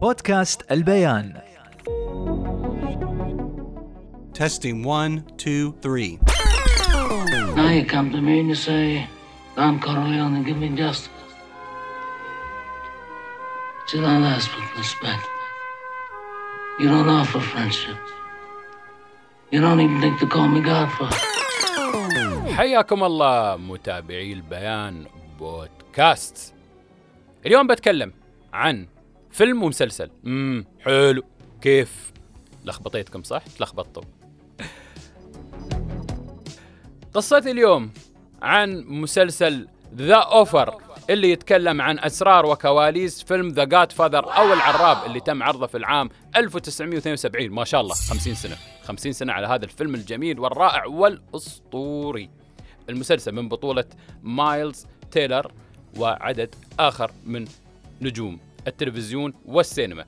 بودكاست البيان Testing one, two, three. Now you come to me and you say, Don Corleone, give me justice. But you don't ask with respect. You don't offer friendship. You don't even think to call me Godfather. حياكم الله متابعي البيان بودكاست اليوم بتكلم عن فيلم ومسلسل. امم حلو. كيف؟ لخبطيتكم صح؟ تلخبطتوا قصتي اليوم عن مسلسل The Offer اللي يتكلم عن أسرار وكواليس فيلم The Godfather أو العراب اللي تم عرضه في العام 1972 ما شاء الله 50 سنة. 50 سنة على هذا الفيلم الجميل والرائع والأسطوري. المسلسل من بطولة مايلز تايلر وعدد آخر من نجوم. التلفزيون والسينما.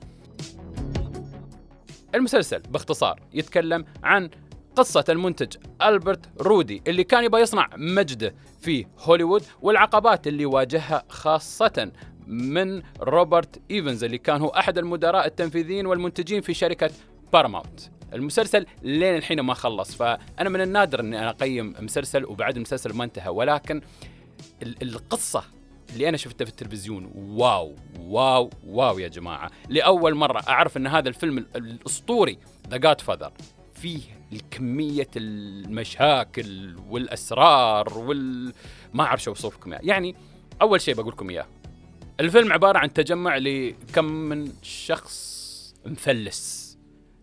المسلسل باختصار يتكلم عن قصة المنتج ألبرت رودي اللي كان يبغى يصنع مجده في هوليوود والعقبات اللي واجهها خاصة من روبرت إيفنز اللي كان هو أحد المدراء التنفيذيين والمنتجين في شركة باراماونت. المسلسل لين الحين ما خلص فأنا من النادر أني أنا أقيم مسلسل وبعد المسلسل ما انتهى ولكن ال- القصة اللي أنا شفتها في التلفزيون. wow wow wow يا جماعة. لأول مرة أعرف إن هذا الفيلم ال- الأسطوري The Godfather فيه الكمية المشاكل والأسرار وال ما أعرف شو اوصف لكم إياه. يعني أول شيء بقول لكم إياه. الفيلم عبارة عن تجمع لكم من شخص مفلس.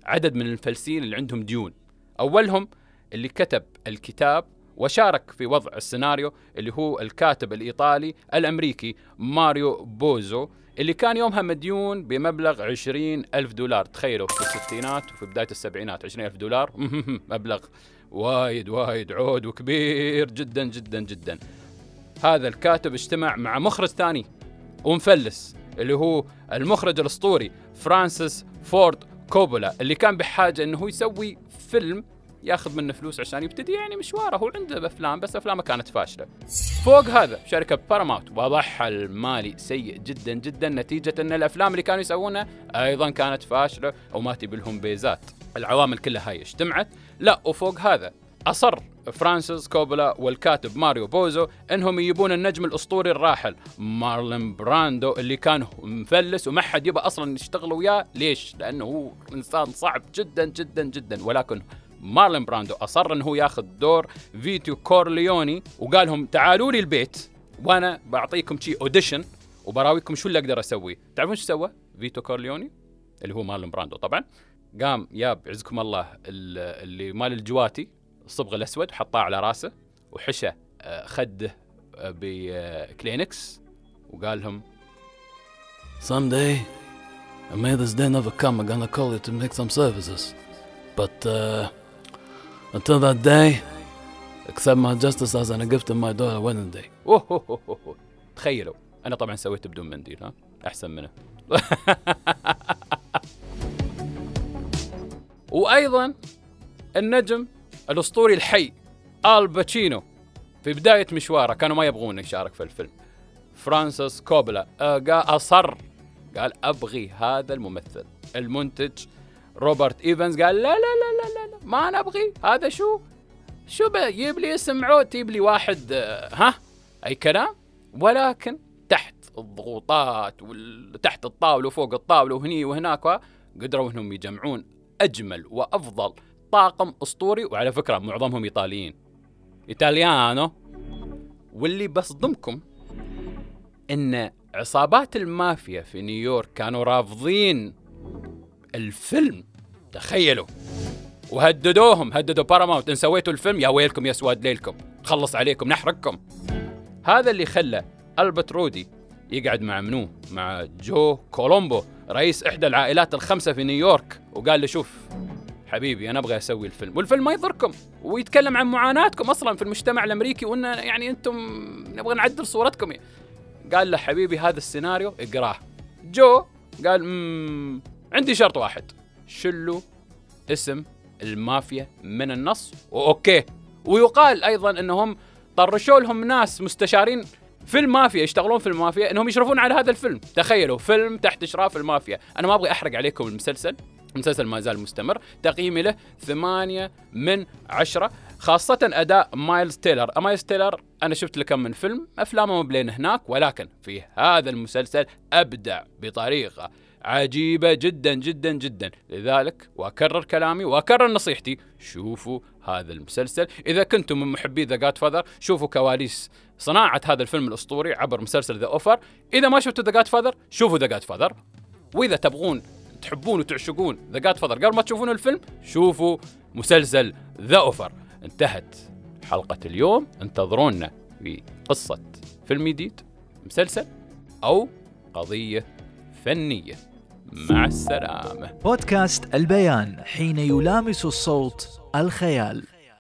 عدد من المفلسين اللي عندهم ديون. أولهم اللي كتب الكتاب وشارك في وضع السيناريو اللي هو الكاتب الإيطالي الأمريكي ماريو بوزو اللي كان يومها مديون بمبلغ 20 ألف دولار. تخيلوا في الستينات وفي بداية السبعينات 20 ألف دولار. مبلغ وايد وايد عود وكبير جدا جدا جدا. هذا الكاتب اجتمع مع مخرج ثاني ومفلس اللي هو المخرج الأسطوري فرانسيس فورد كوبولا اللي كان بحاجة إنه هو يسوي فيلم ياخذ منه فلوس عشان يبتدي يعني مشواره هو عنده أفلام بس أفلامه كانت فاشلة. فوق هذا شركة باراماونت وضعها المالي سيء جدا جدا نتيجة إن الأفلام اللي كانوا يسوونها أيضا كانت فاشلة وما تيب لهم بيزات. العوامل كلها هاي اجتمعت لا وفوق هذا أصر فرانسيس كوبولا والكاتب ماريو بوزو إنهم يجيبون النجم الأسطوري الراحل مارلين براندو اللي كان مفلس وما حد يبغى أصلا يشتغل وياه ليش؟ لأنه هو إنسان صعب جدا جدا جدا ولكن مارلون براندو أصر إنه هو ياخذ دور فيتو كورليوني وقال لهم تعالوا لي البيت وأنا بعطيكم شي audition وبراويكم شو اللي أقدر أسويه. تعرفون شو سوى فيتو كورليوني؟ اللي هو مارلون براندو. طبعا قام ياب يعزكم الله ال- اللي مال الجواتي الصبغ الأسود حطاه على رأسه وحشى آه، خده آه، بكلينكس وقال لهم Someday, and may this day never come, I'm gonna call you to make some services. But uh, until that day, accept my justice as a gift of my daughter wedding day. تخيلوا. أنا طبعا سويته بدون منديل ها؟ أحسن منه. وأيضا النجم الأسطوري الحي الباتشينو في بداية مشواره كانوا ما يبغونه يشارك في الفيلم. فرانسيس كوبولا آه، أصر. قال أبغي هذا الممثل المنتج روبرت إيفنز قال لا لا لا لا لا, ما نبغي هذا شو؟ شو بجيب لي اسم عود تجيب لي واحد آه، ها؟ أي كلام؟ ولكن تحت الضغوطات وتحت الطاولة وفوق الطاولة وهني وهناك قدروا إنهم يجمعون أجمل وأفضل طاقم أسطوري. وعلى فكرة معظمهم إيطاليين. Italiano. واللي بصدمكم إن عصابات المافيا في نيويورك كانوا رافضين الفيلم. تخيلوا. وهددوهم هددوا باراماونت إن سويتوا الفيلم يا ويلكم يا سواد ليلكم. خلص عليكم نحرقكم. هذا اللي خلى ألبرت رودي يقعد مع منو؟ مع جو كولومبو رئيس إحدى العائلات الخمسة في نيويورك. وقال له شوف حبيبي أنا أبغى أسوي الفيلم. والفيلم ما يضركم ويتكلم عن معاناتكم أصلا في المجتمع الأمريكي وإن يعني أنتم نبغى نعدل صورتكم. قال له حبيبي هذا السيناريو اقراه. جو قال مم عندي شرط واحد. شلوا اسم المافيا من النص. وأوكي. ويقال أيضا إنهم طرشوا لهم ناس مستشارين في المافيا يشتغلون في المافيا إنهم يشرفون على هذا الفيلم. تخيلوا فيلم تحت إشراف المافيا. أنا ما أبغى أحرق عليكم المسلسل. المسلسل ما زال مستمر. تقييمي له ثمانية من عشرة خاصة أداء مايلز تيلر. مايلز تيلر أنا شفت له كم من فيلم. أفلامه مب لين هناك ولكن في هذا المسلسل أبدع بطريقة. عجيبة جدا جدا جدا. لذلك وأكرر كلامي وأكرر نصيحتي. شوفوا هذا المسلسل. إذا كنتم من محبي The Godfather شوفوا كواليس صناعة هذا الفيلم الأسطوري عبر مسلسل The Offer إذا ما شفتوا The Godfather شوفوا The Godfather وإذا تبغون تحبون وتعشقون The Godfather قبل ما تشوفون الفيلم شوفوا مسلسل The Offer انتهت حلقة اليوم. انتظرونا في قصة فيلم جديد مسلسل أو قضية فنية. مع السلامة. بودكاست البيان حين يلامس الصوت الخيال.